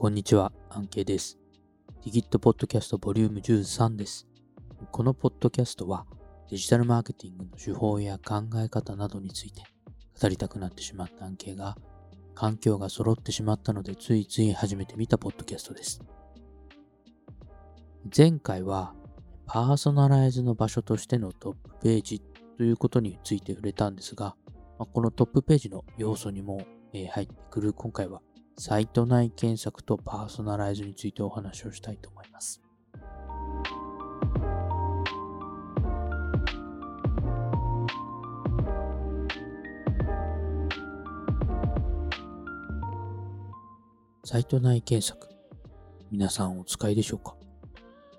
こんにちは、アンケイです。ディギットポッドキャストボリューム13です。このポッドキャストはデジタルマーケティングの手法や考え方などについて語りたくなってしまったアンケイが環境が揃ってしまったのでついつい始めてみたポッドキャストです。前回はパーソナライズの場所としてのトップページということについて触れたんですが、このトップページの要素にも入ってくる今回はサイト内検索とパーソナライズについてお話をしたいと思います。サイト内検索。皆さんお使いでしょうか、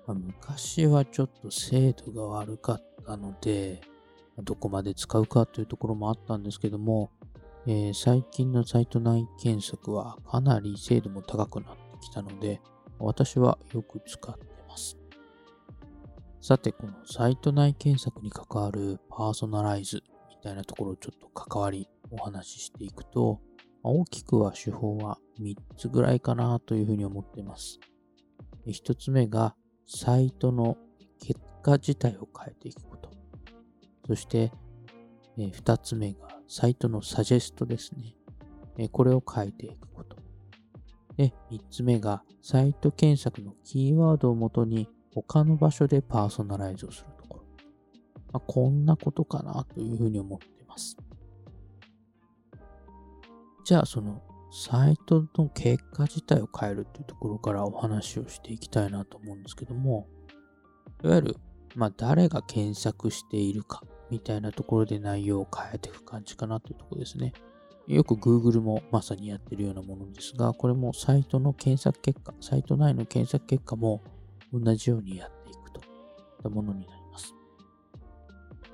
昔はちょっと精度が悪かったので、どこまで使うかというところもあったんですけども、えー、最近のサイト内検索はかなり精度も高くなってきたので、私はよく使ってます。さて、このサイト内検索に関わるパーソナライズみたいなところをちょっと関わりお話ししていくと、大きくは手法は3つぐらいかなというふうに思っています。1つ目がサイトの結果自体を変えていくこと。そしてえ2つ目がサイトのサジェストですねえ。これを変えていくこと。で、3つ目がサイト検索のキーワードをもとに他の場所でパーソナライズをするところ。まあ、こんなことかなというふうに思っています。じゃあ、そのサイトの結果自体を変えるというところからお話をしていきたいなと思うんですけども、いわゆる、まあ、誰が検索しているかみたいなところで内容を変えていく感じかなというところですね。よく Google もまさにやってるようなものですが、これもサイトの検索結果、サイト内の検索結果も同じようにやっていくといったものになります。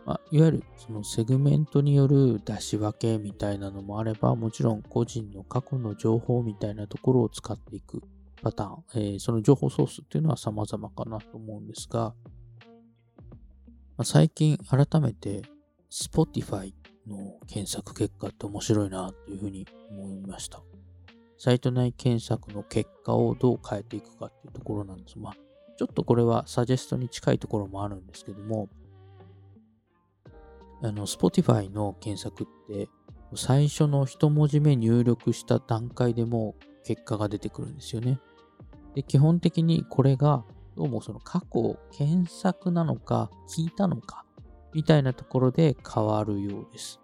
まあ、いわゆるそのセグメントによる出し分けみたいなのもあれば、もちろん個人の過去の情報みたいなところを使っていくパターン、えー、その情報ソースっていうのは様々かなと思うんですが、まあ、最近改めて Spotify の検索結果って面白いなというふうに思いました。サイト内検索の結果をどう変えていくかっていうところなんです。まあ、ちょっとこれはサジェストに近いところもあるんですけども、あの、Spotify の検索って最初の一文字目入力した段階でも結果が出てくるんですよね。で、基本的にこれがどうもその過去検索なのか聞いたのかみたいなところで変わるようです。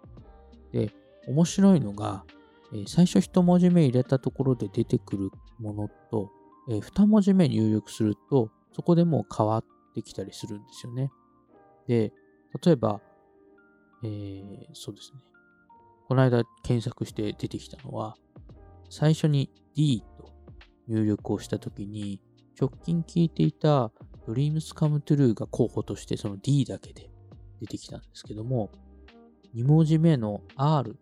で、面白いのが、え、最初一文字目入れたところで出てくるものと、えー、二文字目入力すると、そこでもう変わってきたりするんですよね。で、例えば、えー、そうですね。この間検索して出てきたのは、最初に D と入力をしたときに、直近聞いていた Dreams Come True が候補としてその D だけで出てきたんですけども、2文字目の R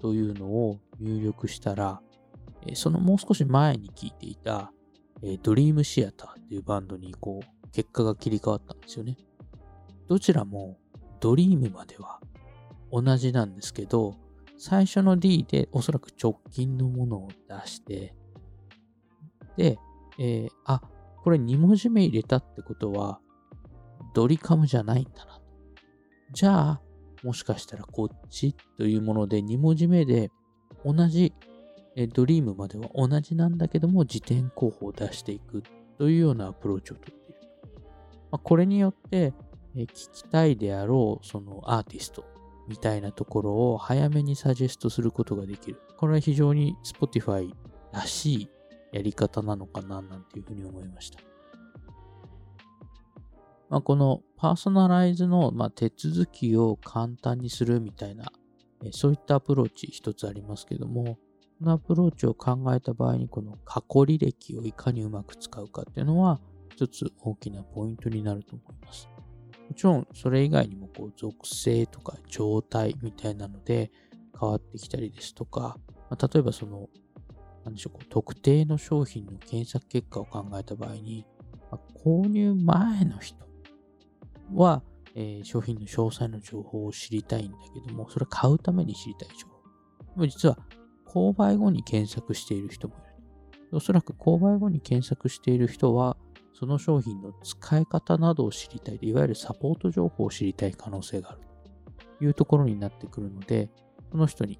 というのを入力したら、そのもう少し前に聞いていた Dream Theater っていうバンドにこう結果が切り替わったんですよね。どちらも Dream までは同じなんですけど、最初の D でおそらく直近のものを出して、で、えー、あ、これ2文字目入れたってことは、ドリカムじゃないんだな。じゃあ、もしかしたらこっちというもので2文字目で同じ、えドリームまでは同じなんだけども、辞典候補を出していくというようなアプローチをとっている。まあ、これによって、え聞きたいであろうそのアーティストみたいなところを早めにサジェストすることができる。これは非常に Spotify らしいやり方なのかななんていうふうに思いました。まあ、このパーソナライズの、ま、手続きを簡単にするみたいな、えそういったアプローチ一つありますけども、このアプローチを考えた場合にこの過去履歴をいかにうまく使うかっていうのは一つ大きなポイントになると思います。もちろんそれ以外にもこう属性とか状態みたいなので変わってきたりですとか、ま、例えばそのなんでしょう、特定の商品の検索結果を考えた場合に、まあ、購入前の人は、えー、商品の詳細の情報を知りたいんだけども、それ買うために知りたい情報。実は、購買後に検索している人もいる。おそらく購買後に検索している人は、その商品の使い方などを知りたい、いわゆるサポート情報を知りたい可能性があるというところになってくるので、その人に、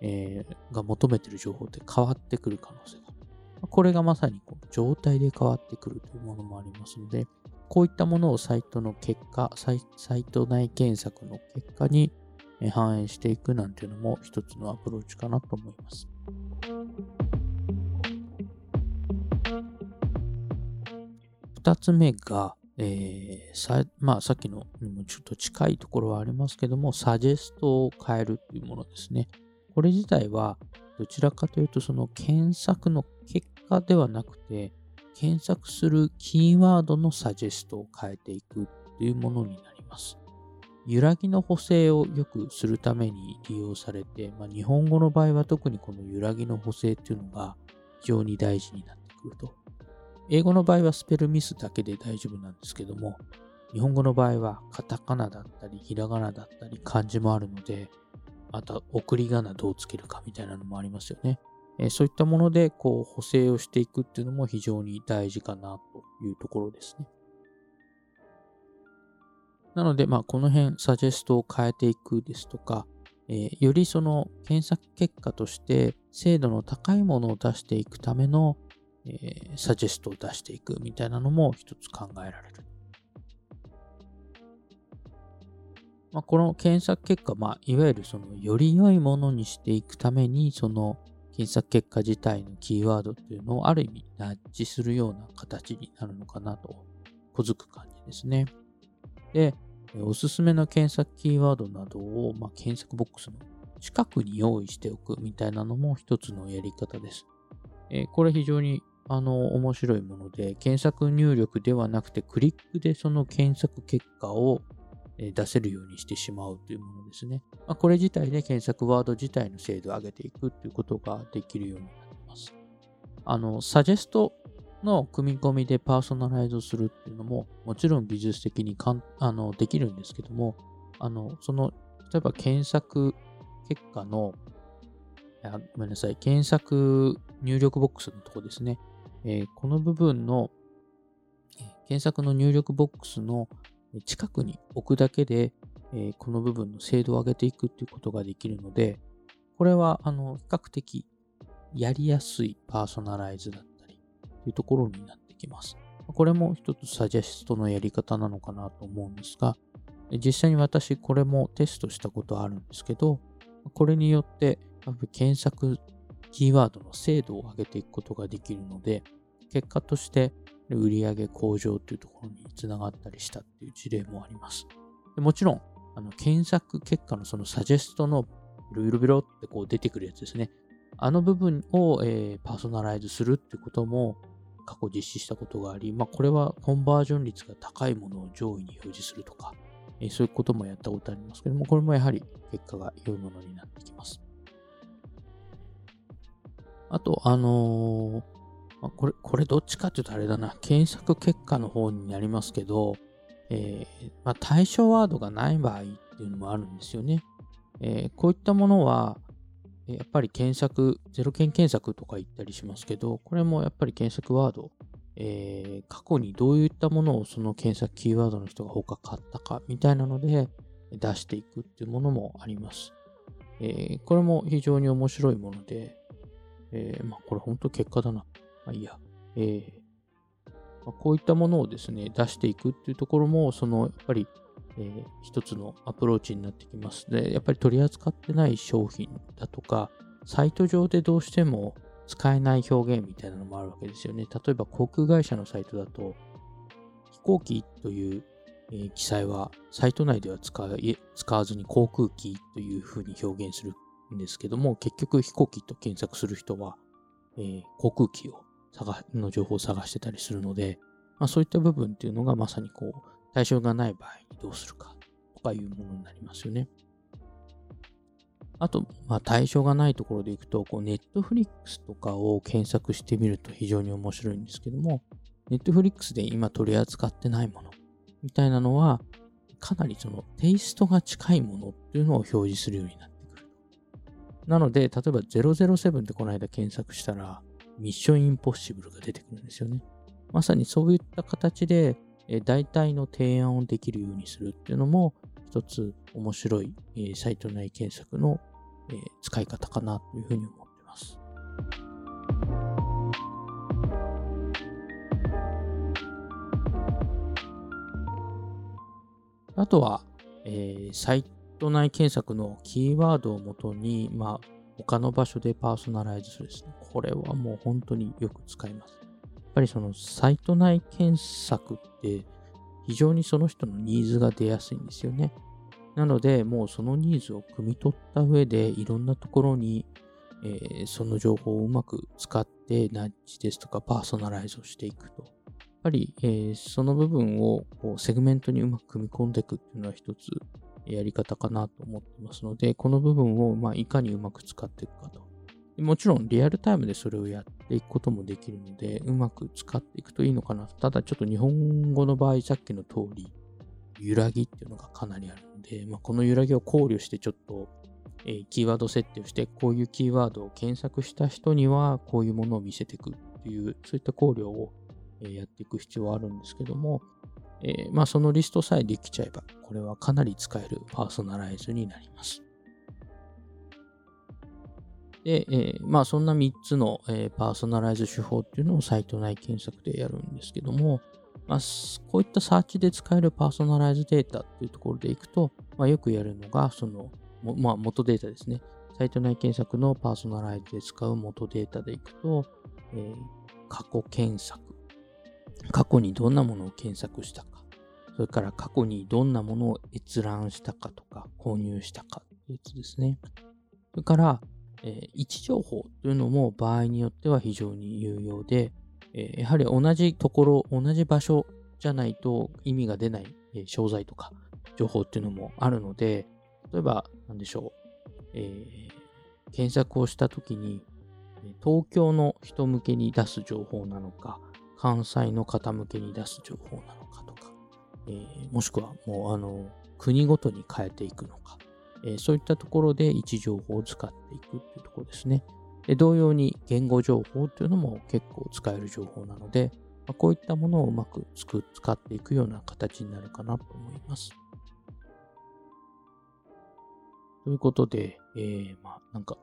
えー、が求めてる情報って変わってくる可能性がある。これがまさにこう状態で変わってくるというものもありますので、こういったものをサイトの結果、サイサイト内検索の結果に反映していくなんていうのも一つのアプローチかなと思います。二つ目が、えー、さまあ、さっきのにもちょっと近いところはありますけども、サジェストを変えるというものですね。これ自体はどちらかというと、その検索の結果ではなくて、検索するキーワードのサジェストを変えていくというものになります。揺らぎの補正をよくするために利用されて、まあ、日本語の場合は特にこの揺らぎの補正っていうのが非常に大事になってくると。英語の場合はスペルミスだけで大丈夫なんですけども、日本語の場合はカタカナだったり、ひらがなだったり、漢字もあるので、あと送り仮名どうつけるかみたいなのもありますよね。えそういったものでこう補正をしていくっていうのも非常に大事かなというところですね。なので、まあ、この辺、サジェストを変えていくですとか、えー、よりその検索結果として精度の高いものを出していくための、えー、サジェストを出していくみたいなのも一つ考えられる。まあ、この検索結果、まあ、いわゆるそのより良いものにしていくために、その検索結果自体のキーワードっていうのをある意味ナッジするような形になるのかなと、小づく感じですね。で、おすすめの検索キーワードなどを、まあ、検索ボックスの近くに用意しておくみたいなのも一つのやり方です。えー、これ非常にあの面白いもので、検索入力ではなくてクリックでその検索結果を出せるようにしてしまうというものですね。まあ、これ自体で検索ワード自体の精度を上げていくということができるようになります。あの、サジェストの組み込みでパーソナライズするっていうのも、もちろん技術的にかんあのできるんですけども、あの、その、例えば検索結果の、ごめんなさい、検索入力ボックスのとこですね。えー、この部分の、検索の入力ボックスの近くに置くだけで、え、この部分の精度を上げていくっていうことができるので、これは、あの、比較的やりやすいパーソナライズだったりというところになってきます。これも一つサジェストのやり方なのかなと思うんですが、実際に私これもテストしたことあるんですけど、これによって検索キーワードの精度を上げていくことができるので、結果として売上向上というところにつながったりしたっていう事例もあります。でもちろん、あの検索結果のそのサジェストのビロビロビロってこう出てくるやつですね。あの部分を、えー、パーソナライズするってことも過去実施したことがあり、まあ、これはコンバージョン率が高いものを上位に表示するとか、えー、そういうこともやったことありますけども、これもやはり結果が良いものになってきます。あと、あのーまあ、これ、これどっちかっていうとあれだな、検索結果の方になりますけど、えー、まあ、対象ワードがない場合っていうのもあるんですよね。えー、こういったものは、やっぱり検索、ゼロ件検索とか言ったりしますけど、これもやっぱり検索ワード、えー、過去にどういったものをその検索キーワードの人が他買ったかみたいなので出していくっていうものもあります。えー、これも非常に面白いもので、えー、まあこれ本当結果だな。まあいいや。えーまあ、こういったものをですね、出していくっていうところも、その、やっぱり、えー、一つのアプローチになってきます。で、やっぱり取り扱ってない商品だとか、サイト上でどうしても使えない表現みたいなのもあるわけですよね。例えば航空会社のサイトだと、飛行機という、えー、記載はサイト内では使使わずに航空機というふうに表現するんですけども、結局飛行機と検索する人は、えー、航空機を探の情報を探してたりするので、まあ、そういった部分っていうのがまさにこう、対象がない場合にどうするかとかいうものになりますよね。あと、まあ、対象がないところでいくと、こう、ネットフリックスとかを検索してみると非常に面白いんですけども、ネットフリックスで今取り扱ってないものみたいなのは、かなりそのテイストが近いものっていうのを表示するようになってくる。なので、例えば007ってこの間検索したら、ミッションインポッシブルが出てくるんですよね。まさにそういった形で、え大体の提案をできるようにするっていうのも、一つ面白い、えサイト内検索の、え使い方かなというふうに思ってます。あとは、えー、サイト内検索のキーワードをもとに、まあ、他の場所でパーソナライズするですね。これはもう本当によく使います。やっぱりそのサイト内検索って非常にその人のニーズが出やすいんですよね。なので、もうそのニーズを汲み取った上で、いろんなところに、えー、その情報をうまく使って、ナッジですとかパーソナライズをしていくと。やっぱり、えー、その部分をこうセグメントにうまく組み込んでいくっていうのは一つやり方かなと思ってますので、この部分をまあいかにうまく使っていくかと。もちろんリアルタイムでそれをやっていくこともできるので、うまく使っていくといいのかな。ただちょっと日本語の場合、さっきの通り、揺らぎっていうのがかなりあるので、まあ、この揺らぎを考慮してちょっと、えー、キーワード設定をして、こういうキーワードを検索した人にはこういうものを見せていくっていう、そういった考慮をやっていく必要はあるんですけども、えー、まあ、そのリストさえできちゃえば、これはかなり使えるパーソナライズになります。で、えー、まあ、そんな3つの、えー、パーソナライズ手法っていうのをサイト内検索でやるんですけども、まあ、こういったサーチで使えるパーソナライズデータっていうところでいくと、まあ、よくやるのが、その、まあ、元データですね。サイト内検索のパーソナライズで使う元データでいくと、えー、過去検索過去にどんなものを検索したか、それから過去にどんなものを閲覧したかとか、購入したかってやつですね。それから、えー、位置情報というのも場合によっては非常に有用で、えー、やはり同じところ、同じ場所じゃないと意味が出ない、えー、商材とか情報っていうのもあるので、例えば、なんでしょう、えー、検索をしたときに、東京の人向けに出す情報なのか、関西の方向けに出す情報なのかとか、えー、もしくはもうあの国ごとに変えていくのか、えー、そういったところで位置情報を使っていくっていうところですね。で同様に言語情報というのも結構使える情報なので、まあ、こういったものをうまく使っていくような形になるかなと思います。ということで、えー、まあなんか、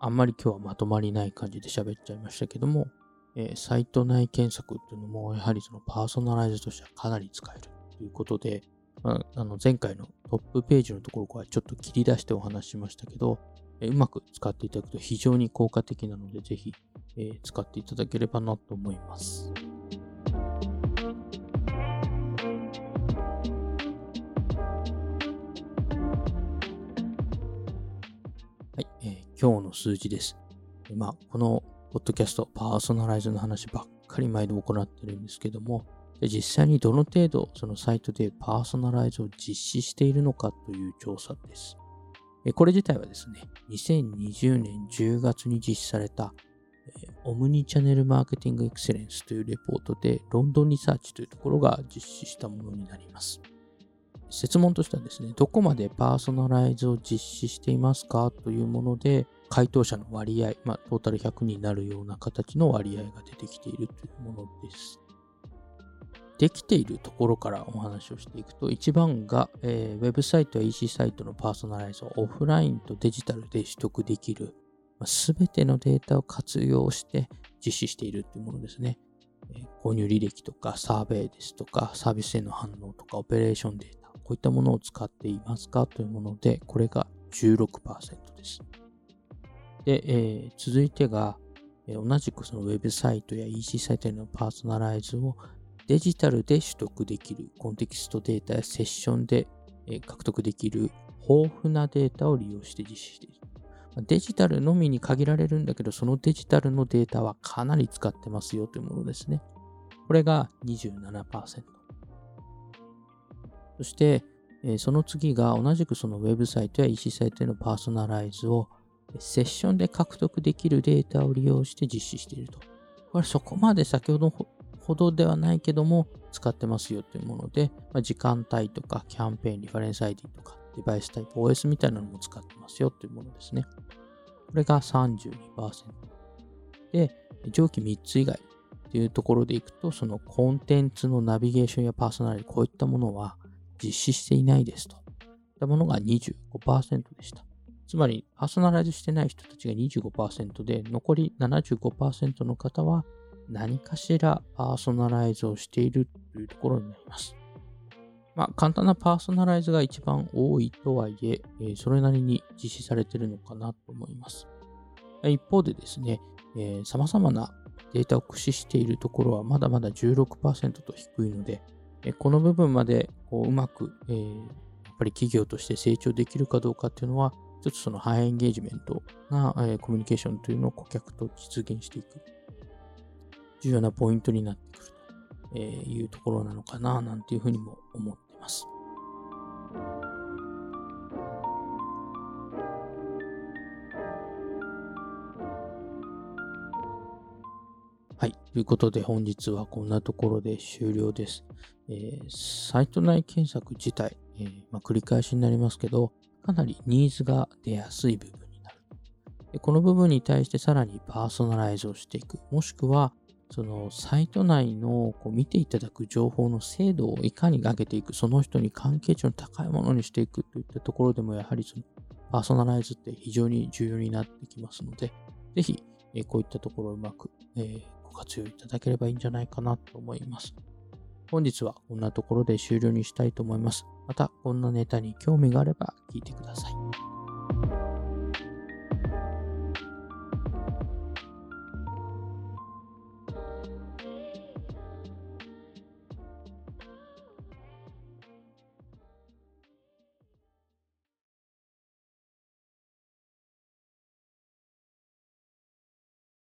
あんまり今日はまとまりない感じで喋っちゃいましたけども、えー、サイト内検索っていうのも、やはりそのパーソナライズとしてはかなり使えるということで、まあ、あの前回のトップページのところからちょっと切り出してお話しましたけど、えー、うまく使っていただくと非常に効果的なので、ぜひ、えー、使っていただければなと思います。はい、えー、今日の数字です。まあ、このポッドキャスト、パーソナライズの話ばっかり毎度行ってるんですけども、実際にどの程度そのサイトでパーソナライズを実施しているのかという調査です。これ自体はですね、2020年10月に実施されたオムニチャネルマーケティングエクセレンスというレポートでロンドンリサーチというところが実施したものになります。設問としてはですね、どこまでパーソナライズを実施していますかというもので、回答者の割合、まあ、トータル100になるような形の割合が出てきているというものです。できているところからお話をしていくと、1番が、えー、ウェブサイトや EC サイトのパーソナライズをオフラインとデジタルで取得できる、す、ま、べ、てのデータを活用して実施しているというものですね。え、購入履歴とかサーベイですとか、サービスへの反応とか、オペレーションデータ、こういったものを使っていますかというもので、これが16%です。で、えー、続いてが、えー、同じくそのウェブサイトや EC サイトへのパーソナライズをデジタルで取得できるコンテキストデータやセッションで、えー、獲得できる豊富なデータを利用して実施している。デジタルのみに限られるんだけど、そのデジタルのデータはかなり使ってますよというものですね。これが27%。そして、え、その次が同じくそのウェブサイトや EC サイトへのパーソナライズをセッションで獲得できるデータを利用して実施していると。これそこまで先ほどほどではないけども使ってますよというもので、まあ、時間帯とかキャンペーン、リファレンス ID とかデバイスタイプ、OS みたいなのも使ってますよというものですね。これが32%。で、上記3つ以外っていうところでいくと、そのコンテンツのナビゲーションやパーソナリティ、こういったものは実施していないですと。いったものが25%でした。つまり、パーソナライズしてない人たちが25%で、残り75%の方は何かしらパーソナライズをしているというところになります。まあ、簡単なパーソナライズが一番多いとはいええ、それなりに実施されているのかなと思います。一方でですね、えー、様々なデータを駆使しているところはまだまだ16%と低いので、えこの部分までこううまく、えー、やっぱり企業として成長できるかどうかっていうのは、一つそのハイエンゲージメントな、えー、コミュニケーションというのを顧客と実現していく重要なポイントになってくるというところなのかななんていうふうにも思ってます。はい。ということで本日はこんなところで終了です。えー、サイト内検索自体、えー、まあ、繰り返しになりますけど、かなりニーズが出やすい部分になる。でこの部分に対してさらにパーソナライズをしていく。もしくは、そのサイト内のこう見ていただく情報の精度をいかに上げていく、その人に関係値の高いものにしていくといったところでも、やはりそのパーソナライズって非常に重要になってきますので、ぜひ、こういったところをうまく、ご活用いただければいいんじゃないかなと思います。本日はこんなところで終了にしたいと思います。また、こんなネタに興味があれば聞いてください。